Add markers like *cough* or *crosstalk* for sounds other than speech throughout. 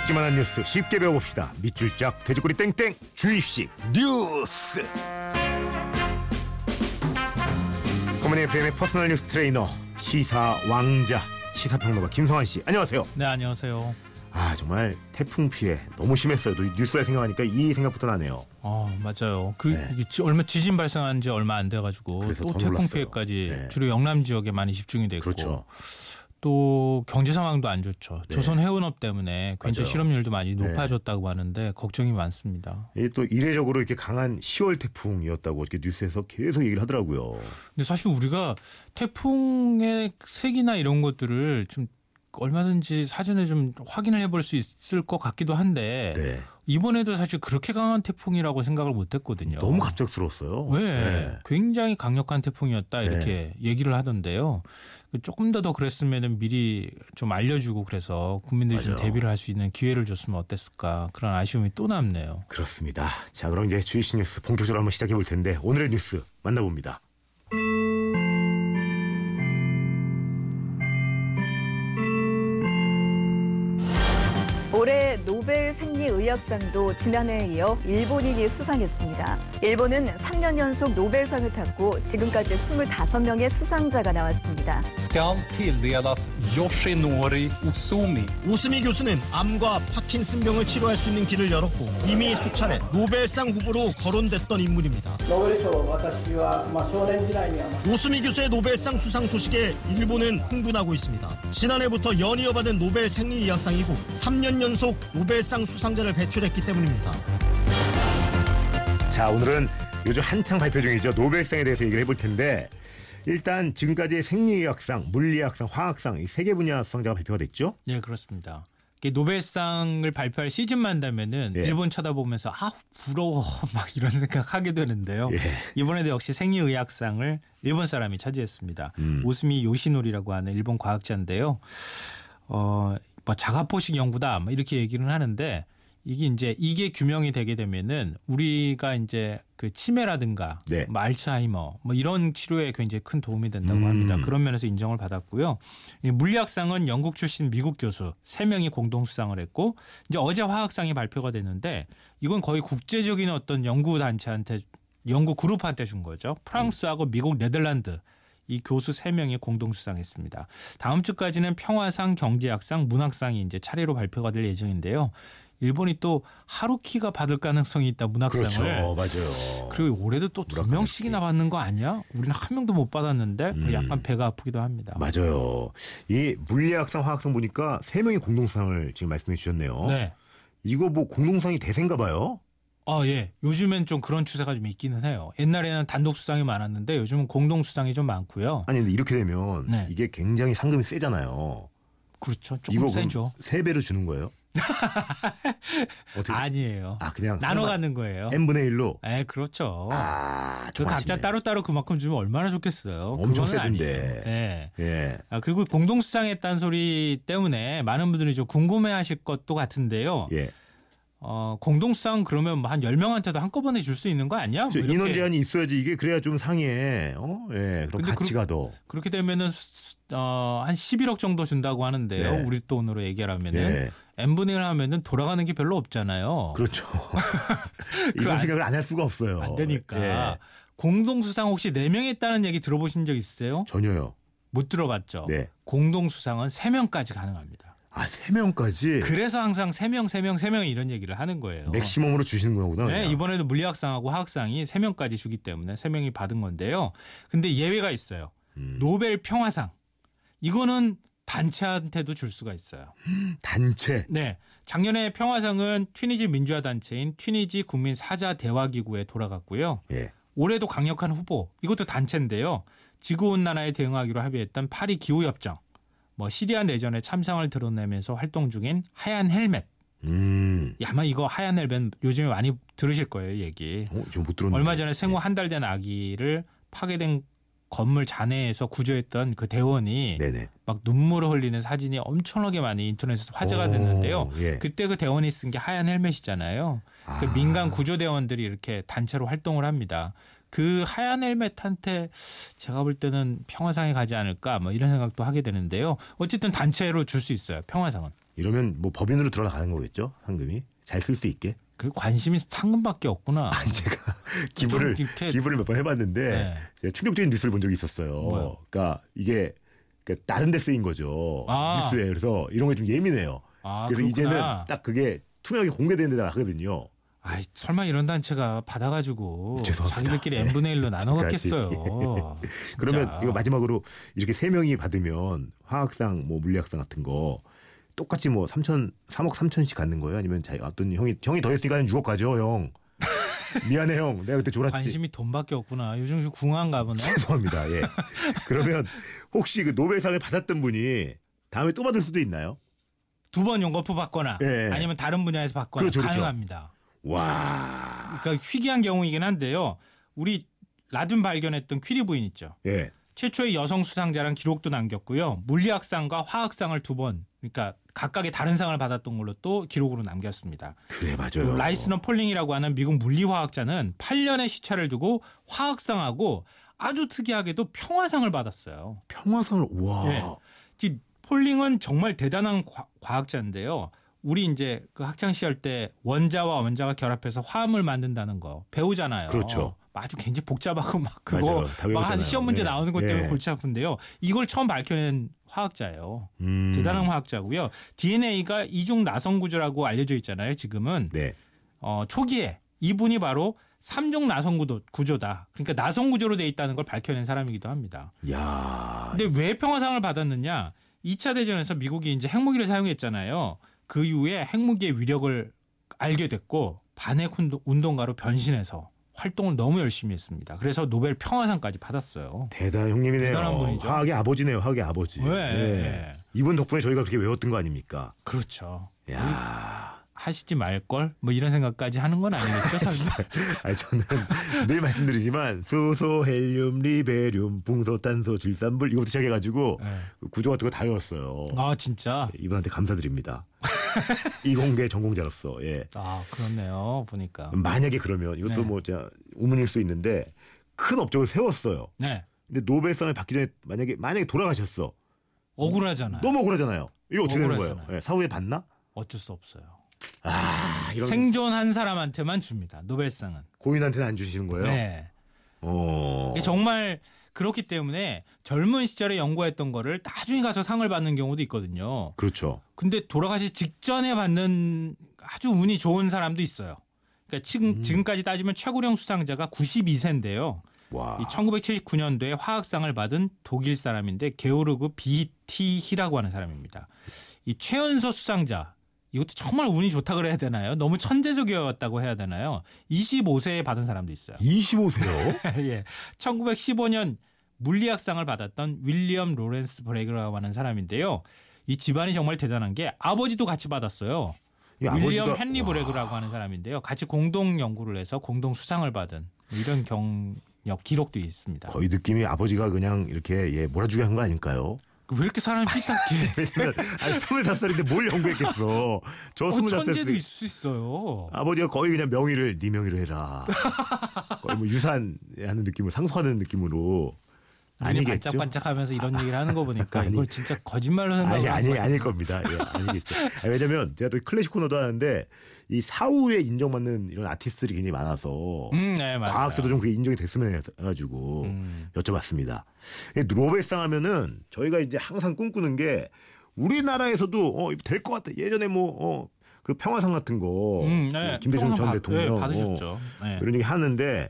어렵기만 한 뉴스 쉽게 배워봅시다. 밑줄 쫙 돼지꼬리 땡땡 주입식 뉴스. 굿모닝 FM의 personal 뉴스 트레이너 시사 왕자 시사평론가 김성환 씨 안녕하세요. 네 안녕하세요. 아 정말 태풍 피해 너무 심했어요. 또 뉴스를 생각하니까 이 생각부터 나네요. 어 맞아요. 그 네. 얼마 지진 발생한 지 얼마 안 돼가지고 또더 태풍 놀랐어요. 피해까지 네. 주로 영남 지역에 많이 집중이 됐고 그렇죠. 또 경제 상황도 안 좋죠. 네. 조선 해운업 때문에 굉장히 맞아요. 실업률도 많이 네. 높아졌다고 하는데 걱정이 많습니다. 이게 또 이례적으로 이렇게 강한 10월 태풍이었다고 이렇게 뉴스에서 계속 얘기를 하더라고요. 근데 사실 우리가 태풍의 색이나 이런 것들을 좀 얼마든지 사전에 좀 확인을 해볼 수 있을 것 같기도 한데 네. 이번에도 사실 그렇게 강한 태풍이라고 생각을 못했거든요. 너무 갑작스러웠어요. 네. 네. 굉장히 강력한 태풍이었다 이렇게 얘기를 하던데요. 조금 더 더 그랬으면 미리 좀 알려주고 그래서 국민들이 좀 맞아요. 대비를 할 수 있는 기회를 줬으면 어땠을까 그런 아쉬움이 또 남네요. 그렇습니다. 자, 그럼 이제 주이시 뉴스 본격적으로 한번 시작해 볼 텐데 오늘의 뉴스 만나봅니다. 전략상도 지난해에 이어 일본인이 수상했습니다. 일본은 3년 연속 노벨상을 탔고 지금까지 25명의 수상자가 나왔습니다. 오스미 교수는 암과 파킨슨병을 치료할 수 있는 길을 열었고 이미 수차례 노벨상 후보로 거론됐던 인물입니다. 오스미 교수의 노벨상 수상 소식에 일본은 흥분하고 있습니다. 지난해부터 연이어 받은 노벨 생리의학상이고 3년 연속 노벨상 수상자를 배출했기 때문입니다. 자, 오늘은 요즘 한창 발표 중이죠. 노벨상에 대해서 얘기를 해볼 텐데 일단 지금까지 생리의학상, 물리학상, 화학상 이 세 개 분야 수상자가 발표가 됐죠. 네 그렇습니다. 노벨상을 발표할 시즌만 되면은 예. 일본 쳐다보면서 아 부러워 *laughs* 막 이런 생각하게 되는데요. 예. 이번에도 역시 생리의학상을 일본 사람이 차지했습니다. 음. 오스미 요시노리라고 하는 일본 과학자인데요. 어, 뭐 자가포식 연구다 뭐 이렇게 얘기는 하는데 이게 이제 이게 규명이 되게 되면은 우리가 이제 그 치매라든가 네. 뭐 알츠하이머 뭐 이런 치료에 굉장히 큰 도움이 된다고 음. 합니다. 그런 면에서 인정을 받았고요. 이 물리학상은 영국 출신 미국 교수 세 명이 공동 수상을 했고 이제 어제 화학상이 발표가 됐는데 이건 거의 국제적인 어떤 연구 단체한테 연구 그룹한테 준 거죠. 프랑스하고 미국, 네덜란드 이 교수 세명이 공동 수상했습니다. 다음 주까지는 평화상, 경제학상, 문학상이 이제 차례로 발표가 될 예정인데요. 일본이 또 하루키가 받을 가능성이 있다 문학상을. 그렇죠. 맞아요. 그리고 올해도 또 두 명씩이나 받는 거 아니야? 우리는 한 명도 못 받았는데 음. 약간 배가 아프기도 합니다. 맞아요. 이 물리학상, 화학상 보니까 세 명이 공동상을 지금 말씀해 주셨네요. 네. 이거 뭐 공동상이 대세인가 봐요. 아, 예. 요즘엔 좀 그런 추세가 좀 있기는 해요. 옛날에는 단독 수상이 많았는데 요즘은 공동 수상이 좀 많고요. 아니 근데 이렇게 되면 네. 이게 굉장히 상금이 세잖아요. 그렇죠. 조금 세죠. 세 배로 주는 거예요? 어떻게? 아니에요. 아 그냥 나눠 가는 거예요. n 분의 1로. 에, 그렇죠. 아, 그좀 각자 아쉽네. 따로 따로 그만큼 주면 얼마나 좋겠어요. 엄청 세던데. 예. 예. 아, 그리고 공동 수상했다는 소리 때문에 많은 분들이 좀 궁금해하실 것도 같은데요. 예. 어, 공동 수상 그러면 뭐한 10명한테도 한꺼번에 줄 수 있는 거 아니야? 뭐 인원 제한이 있어야지 이게 그래야 좀 상해. 어? 예. 그럼 가치가 더. 그렇게 되면은 수- 어, 한 11억 정도 준다고 하는데요. 네. 우리 돈으로 얘기하면은 예. N분의 1 하면은 돌아가는 게 별로 없잖아요. 그렇죠. *laughs* 이런 안- 생각을 안 할 수가 없어요. 안 되니까. 예. 공동 수상 혹시 4명 했다는 얘기 들어보신 적 있으세요? 전혀요. 못 들어봤죠. 네. 공동 수상은 3명까지 가능합니다. 아, 세 명까지 그래서 항상 3명, 3명, 3명 이런 얘기를 하는 거예요. 맥시멈으로 주시는 거구나. 네, 그냥. 이번에도 물리학상하고 화학상이 3명까지 주기 때문에 3명이 받은 건데요. 근데 예외가 있어요. 음. 노벨 평화상. 이거는 단체한테도 줄 수가 있어요. 단체. 네. 작년에 평화상은 튀니지 민주화 단체인 튀니지 국민 사자 대화 기구에 돌아갔고요. 예. 올해도 강력한 후보. 이것도 단체인데요. 지구 온난화에 대응하기로 합의했던 파리 기후 협정. 뭐 시리아 내전에 참상을 드러내면서 활동 중인 하얀 헬멧. 음. 예, 아마 이거 하얀 헬멧 요즘에 많이 들으실 거예요, 얘기. 어, 저못 들었는데. 얼마 전에 생후 한 달 된 아기를 파괴된 건물 잔해에서 구조했던 그 대원이 네네. 막 눈물을 흘리는 사진이 엄청나게 많이 인터넷에서 화제가 오, 됐는데요. 예. 그때 그 대원이 쓴 게 하얀 헬멧이잖아요. 그 아. 민간 구조 대원들이 이렇게 단체로 활동을 합니다. 그 하얀 헬멧한테 제가 볼 때는 평화상에 가지 않을까 뭐 이런 생각도 하게 되는데요. 어쨌든 단체로 줄 수 있어요. 평화상은. 이러면 뭐 법인으로 들어가는 거겠죠? 상금이 잘 쓸 수 있게. 그 관심이 상금밖에 없구나. 아니 제가 기부를 기부를 몇 번 해봤는데 네. 제가 충격적인 뉴스를 본 적이 있었어요. 뭐요? 그러니까 이게 그러니까 다른 데 쓰인 거죠. 아. 뉴스에 그래서 이런 게 좀 예민해요. 아, 그래서 그렇구나. 이제는 딱 그게 투명하게 공개되는 데다 하거든요. 아이, 설마 이런 단체가 받아가지고 죄송합니다. 자기들끼리 네. n분의 1로 *laughs* 나눠 갖겠어요. *laughs* 그러면 이거 마지막으로 이렇게 세 명이 받으면 화학상, 뭐 물리학상 같은 거 똑같이 뭐 3천, 3억 3천씩 갖는 거예요? 아니면 자기 어떤 형이 형이 더 했으니까 6억 가죠, 형. *laughs* 미안해 형. 내가 그때 졸았지. 관심이 돈밖에 없구나. 요즘 좀 궁한가 보네. 죄송합니다. 예. *laughs* 그러면 혹시 그 노벨상을 받았던 분이 다음에 또 받을 수도 있나요? 두 번 연거푸 받거나 예. 아니면 다른 분야에서 받거나 그렇죠, 그렇죠. 가능합니다. 와. 그러니까 희귀한 경우이긴 한데요. 우리 라듐 발견했던 퀴리 부인 있죠. 예. 최초의 여성 수상자란 기록도 남겼고요. 물리학상과 화학상을 두 번, 그러니까 각각의 다른 상을 받았던 걸로 또 기록으로 남겼습니다. 그래 맞아요. 그 라이너스 폴링이라고 하는 미국 물리화학자는 8년의 시차를 두고 화학상하고 아주 특이하게도 평화상을 받았어요. 평화상을 와. 네. 이 폴링은 정말 대단한 과, 과학자인데요. 우리 이제 그 학창 시절 때 원자와 원자가 결합해서 화합을 만든다는 거 배우잖아요. 그렇죠. 아주 굉장히 복잡하고 막 그거 맞아요. 다막한 외우잖아요. 시험 문제 네. 나오는 것 때문에 네. 골치 아픈데요. 이걸 처음 밝혀낸 화학자예요. 음. 대단한 화학자고요. DNA가 이중 나성 구조라고 알려져 있잖아요. 지금은 네. 어, 초기에 이분이 바로 삼중 나성 구도, 구조 다. 그러니까 나성 구조로 돼 있다는 걸 밝혀낸 사람이기도 합니다. 야. 근데 왜 평화상을 받았느냐? 2차 대전에서 미국이 이제 핵무기를 사용했잖아요. 그 이후에 핵무기의 위력을 알게 됐고 반핵 운동- 운동가로 변신해서 활동을 너무 열심히 했습니다. 그래서 노벨 평화상까지 받았어요. 대단 형님이네요. 대단한 분이죠. 화학의 아버지네요. 화학의 아버지. 네. 이분 덕분에 저희가 그렇게 외웠던 거 아닙니까? 그렇죠. 야. 하시지 말 걸 뭐 이런 생각까지 하는 건 아니겠죠? *laughs* *laughs* 아니 저는 늘 말씀드리지만 수소, 헬륨, 리베륨, 붕소, 탄소, 질산불 이거부터 시작해가지고 네. 그 구조 같은 거 다 외웠어요. 아 진짜. 이분한테 감사드립니다. *laughs* *laughs* 이공계 전공자로서 예. 아 그렇네요. 보니까. 만약에 그러면 이것도 네. 뭐 진짜 우문일 수 있는데 큰 업적을 세웠어요. 네. 근데 노벨상을 받기 전에 만약에 만약에 돌아가셨어. 억울하잖아요. 너무 억울하잖아요. 이거 어떻게 되는 거예요? 예, 사후에 받나? 어쩔 수 없어요. 아, 이런 생존한 사람한테만 줍니다. 노벨상은. 고인한테는 안 주시는 거예요? 네. 어. 이게 정말 그렇기 때문에 젊은 시절에 연구했던 거를 나중에 가서 상을 받는 경우도 있거든요. 그렇죠. 근데 돌아가시 직전에 받는 아주 운이 좋은 사람도 있어요. 그러니까 지금, 음. 지금까지 따지면 최고령 수상자가 92세인데요. 와. 이 1979년도에 화학상을 받은 독일 사람인데 게오르그 비티히라고 하는 사람입니다. 이 최연소 수상자 이것도 정말 운이 좋다 그래야 되나요? 너무 천재적이었다고 해야 되나요? 25세에 받은 사람도 있어요. 25세요? *laughs* 예. 1915년 물리학상을 받았던 윌리엄 로렌스 브레그라고 하는 사람인데요. 이 집안이 정말 대단한 게 아버지도 같이 받았어요. 이 윌리엄 헨리 와. 브레그라고 하는 사람인데요. 같이 공동 연구를 해서 공동 수상을 받은 이런 경력 기록도 있습니다. 거의 느낌이 아버지가 그냥 이렇게 예, 몰아주게 한 거 아닐까요? 왜 이렇게 사람이 삐딱해? 왜냐면 *laughs* 아니 25살인데 뭘 연구했겠어. 저 어, 25살 천재도 있을 수 있어요. 아버지가 거의 그냥 명의를 네 명의로 해라. *laughs* 거의 뭐 유산 하는 느낌으로 상소하는 느낌으로 눈이 아니겠죠. 반짝반짝하면서 이런 얘기를 하는 거 보니까 아니. 이걸 진짜 거짓말로 아니 생각하는 아니 거예요. 아닐 겁니다. 예, 아니겠죠. 아니, 왜냐면 제가 또 클래식 코너도 하는데 이 사후에 인정받는 이런 아티스트들이 굉장히 많아서 음, 네. 과학자도 좀 그게 인정이 됐으면 해가지고 음. 여쭤봤습니다. 이 노벨상 하면은 저희가 이제 항상 꿈꾸는 게 우리나라에서도 어, 될 것 같다. 예전에 뭐 어, 그 평화상 같은 거 음, 네. 김대중 전 받- 대통령 네, 받으셨죠. 어, 네. 이런 얘기 하는데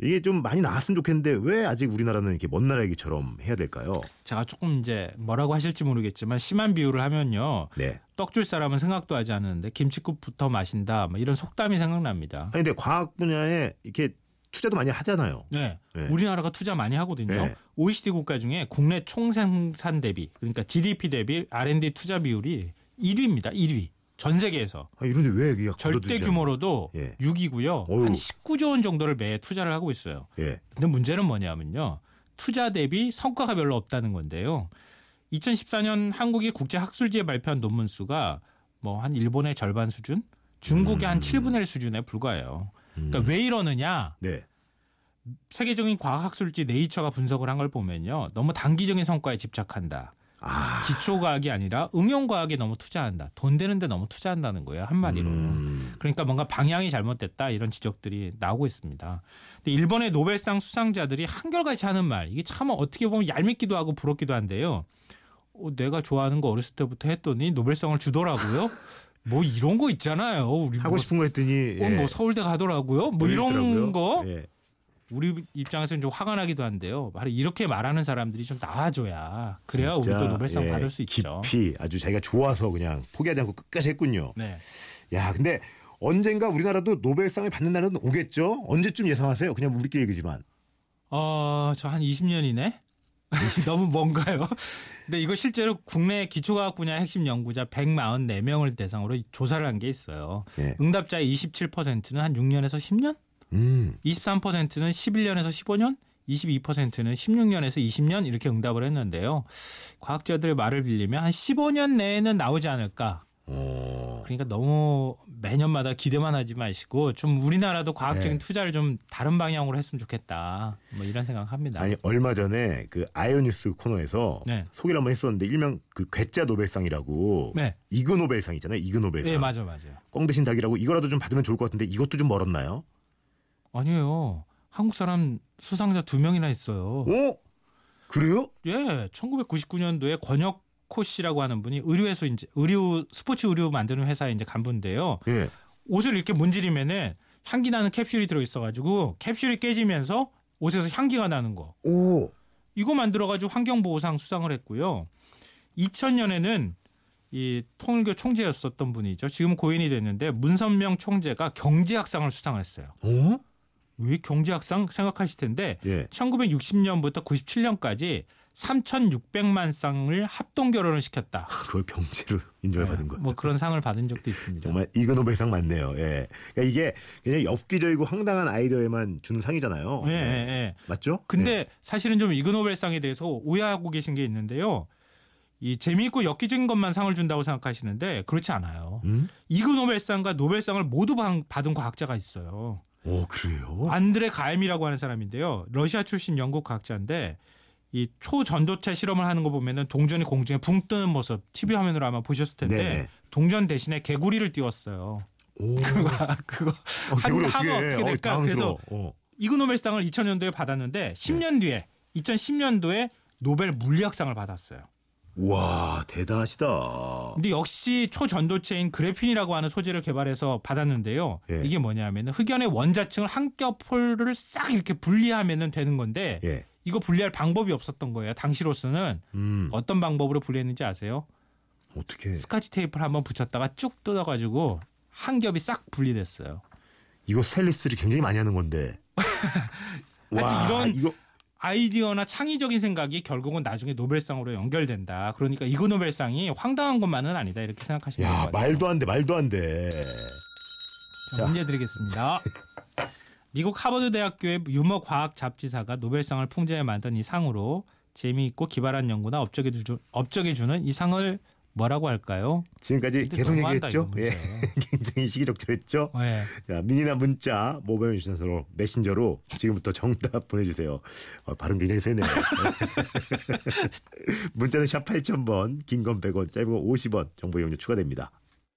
이게 좀 많이 나왔으면 좋겠는데 왜 아직 우리나라는 이렇게 먼 나라 얘기처럼 해야 될까요? 제가 조금 이제 뭐라고 하실지 모르겠지만 심한 비유를 하면요. 네. 떡줄 사람은 생각도 하지 않았는데 김치국부터 마신다. 뭐 이런 속담이 생각납니다. 아니 근데 과학 분야에 이렇게 투자도 많이 하잖아요. 네. 네. 우리나라가 투자 많이 하거든요. 네. OECD 국가 중에 국내 총생산 대비 그러니까 GDP 대비 R&D 투자 비율이 1위입니다. 1위. 전 세계에서. 아, 이런데 왜 이게 절대 규모로도 예. 6위고요. 어휴. 한 19조 원 정도를 매해 투자를 하고 있어요. 예. 근데 문제는 뭐냐면요. 투자 대비 성과가 별로 없다는 건데요. 2014년 한국이 국제 학술지에 발표한 논문 수가 뭐 한 일본의 절반 수준, 중국의 음. 한 7분의 1 수준에 불과해요. 그러니까 왜 이러느냐? 네. 세계적인 과학학술지 네이처가 분석을 한 걸 보면요. 너무 단기적인 성과에 집착한다. 아, 기초 과학이 아니라 응용 과학에 너무 투자한다. 돈 되는데 너무 투자한다는 거예요. 한마디로. 음. 그러니까 뭔가 방향이 잘못됐다 이런 지적들이 나오고 있습니다. 근데 일본의 노벨상 수상자들이 한결같이 하는 말 이게 참 어떻게 보면 얄밉기도 하고 부럽기도 한데요. 어, 내가 좋아하는 거 어렸을 때부터 했더니 노벨상을 주더라고요. *laughs* 뭐 이런 거 있잖아요. 우리 하고 뭐, 싶은 거 했더니 어, 뭐 서울대 가더라고요. 뭐 이런 그러더라고요. 거 예. 우리 입장에서는 좀 화가 나기도 한데요. 바로 이렇게 말하는 사람들이 좀 나와줘야 그래야 우리도 노벨상 예, 받을 수 있죠. 깊이 아주 자기가 좋아서 그냥 포기하지 않고 끝까지 했군요. 네. 야, 근데 언젠가 우리나라도 노벨상을 받는 날은 오겠죠? 언제쯤 예상하세요? 그냥 우리끼리 얘기지만. 어, 저 한 20년이네. *laughs* 너무 뭔가요? 근데 이거 실제로 국내 기초과학 분야 핵심 연구자 144명을 대상으로 조사를 한 게 있어요. 예. 응답자의 27%는 한 6년에서 10년, 음. 23%는 11년에서 15년, 22%는 16년에서 20년 이렇게 응답을 했는데요. 과학자들의 말을 빌리면 한 15년 내에는 나오지 않을까. 어. 그러니까 너무 매년마다 기대만 하지 마시고 좀 우리나라도 과학적인 네. 투자를 좀 다른 방향으로 했으면 좋겠다. 뭐 이런 생각합니다. 아니 얼마 전에 그 아이오뉴스 코너에서 네. 소개를 한번 했었는데 일명 그 괴짜 노벨상이라고 네. 이그 노벨상 있잖아요. 이그 노벨상. 네, 맞아, 맞아요. 꽝 대신 닭이라고 이거라도 좀 받으면 좋을 것 같은데 이것도 좀 멀었나요? 아니에요. 한국 사람 수상자 두 명이나 있어요. 어? 그래요? 예, 1999년도에 권혁호 씨라고 하는 분이 의류에서 이제 의류 스포츠 의류 만드는 회사에 이제 간분인데요. 예. 옷을 이렇게 문지르면은 향기 나는 캡슐이 들어 있어가지고 캡슐이 깨지면서 옷에서 향기가 나는 거. 오. 이거 만들어가지고 환경보호상 수상을 했고요. 2000년에는 이 통일교 총재였었던 분이죠. 지금 고인이 됐는데 문선명 총재가 경제학상을 수상을 했어요. 어? 왜 경제학상 생각하실 텐데 예. 1960년부터 97년까지 3,600만 쌍을 합동 결혼을 시켰다. *laughs* 그걸 병지로 인정을 받은 거예요. 뭐 그런 상을 받은 적도 있습니다. 정말 이그 노벨상 맞네요. 예. 그러니까 이게 그냥 엽기적이고 황당한 아이디어에만 주는 상이잖아요. 예, 예, 네. 예. 맞죠? 근데 예. 사실은 좀 이그노벨상에 대해서 오해하고 계신 게 있는데요. 이 재미있고 엽기적인 것만 상을 준다고 생각하시는데 그렇지 않아요. 음? 이그노벨상과 노벨상을 모두 방- 받은 과학자가 있어요. 오 그래요? 안드레 가엠이라고 하는 사람인데요. 러시아 출신 영국 과학자인데 이 초전도체 실험을 하는 거 보면은 동전이 공중에 붕 뜨는 모습 TV 화면으로 아마 보셨을 텐데 네. 동전 대신에 개구리를 띄웠어요. 오. 그거 어, 한- 하면 어떻게 해? 어떻게 어, 될까? 당황스러워. 어. 이그노벨상을 2000년도에 받았는데 10년 뒤에 2010년도에 노벨 물리학상을 받았어요. 와 대단하시다. 근데 역시 초전도체인 그래핀이라고 하는 소재를 개발해서 받았는데요. 예. 이게 뭐냐면은 흑연의 원자층을 한 겹홀을 싹 이렇게 분리하면은 되는 건데 예. 이거 분리할 방법이 없었던 거예요. 당시로서는 음. 어떤 방법으로 분리했는지 아세요? 어떻게? 스카치 테이프를 한번 붙였다가 쭉 뜯어가지고 한 겹이 싹 분리됐어요. 이거 스타일리스트들이 굉장히 많이 하는 건데. *laughs* 하여튼 이런 이거 아이디어나 창의적인 생각이 결국은 나중에 노벨상으로 연결된다. 그러니까 이거 노벨상이 황당한 것만은 아니다. 이렇게 생각하시면 될 것 같아요. 말도 안 돼, 말도 안 돼. 자, 문제 드리겠습니다. 미국 하버드 대학교의 유머 과학 잡지사가 노벨상을 풍자해 만든 이 상으로 재미있고 기발한 연구나 업적에, 주, 업적에 주는 이 상을 뭐라고 할까요? 지금까지 계속 얘기했죠. 예. *laughs* 굉장히 시기적절했죠. 네. 자, 미니나 문자, 모바일 주소로 메신저로 지금부터 정답 보내주세요. 어, 발음 굉장히 세네요. *laughs* 문자는 샵 8000번, 긴 건 100원, 짧은 건 50원, 정보 이용료 추가됩니다.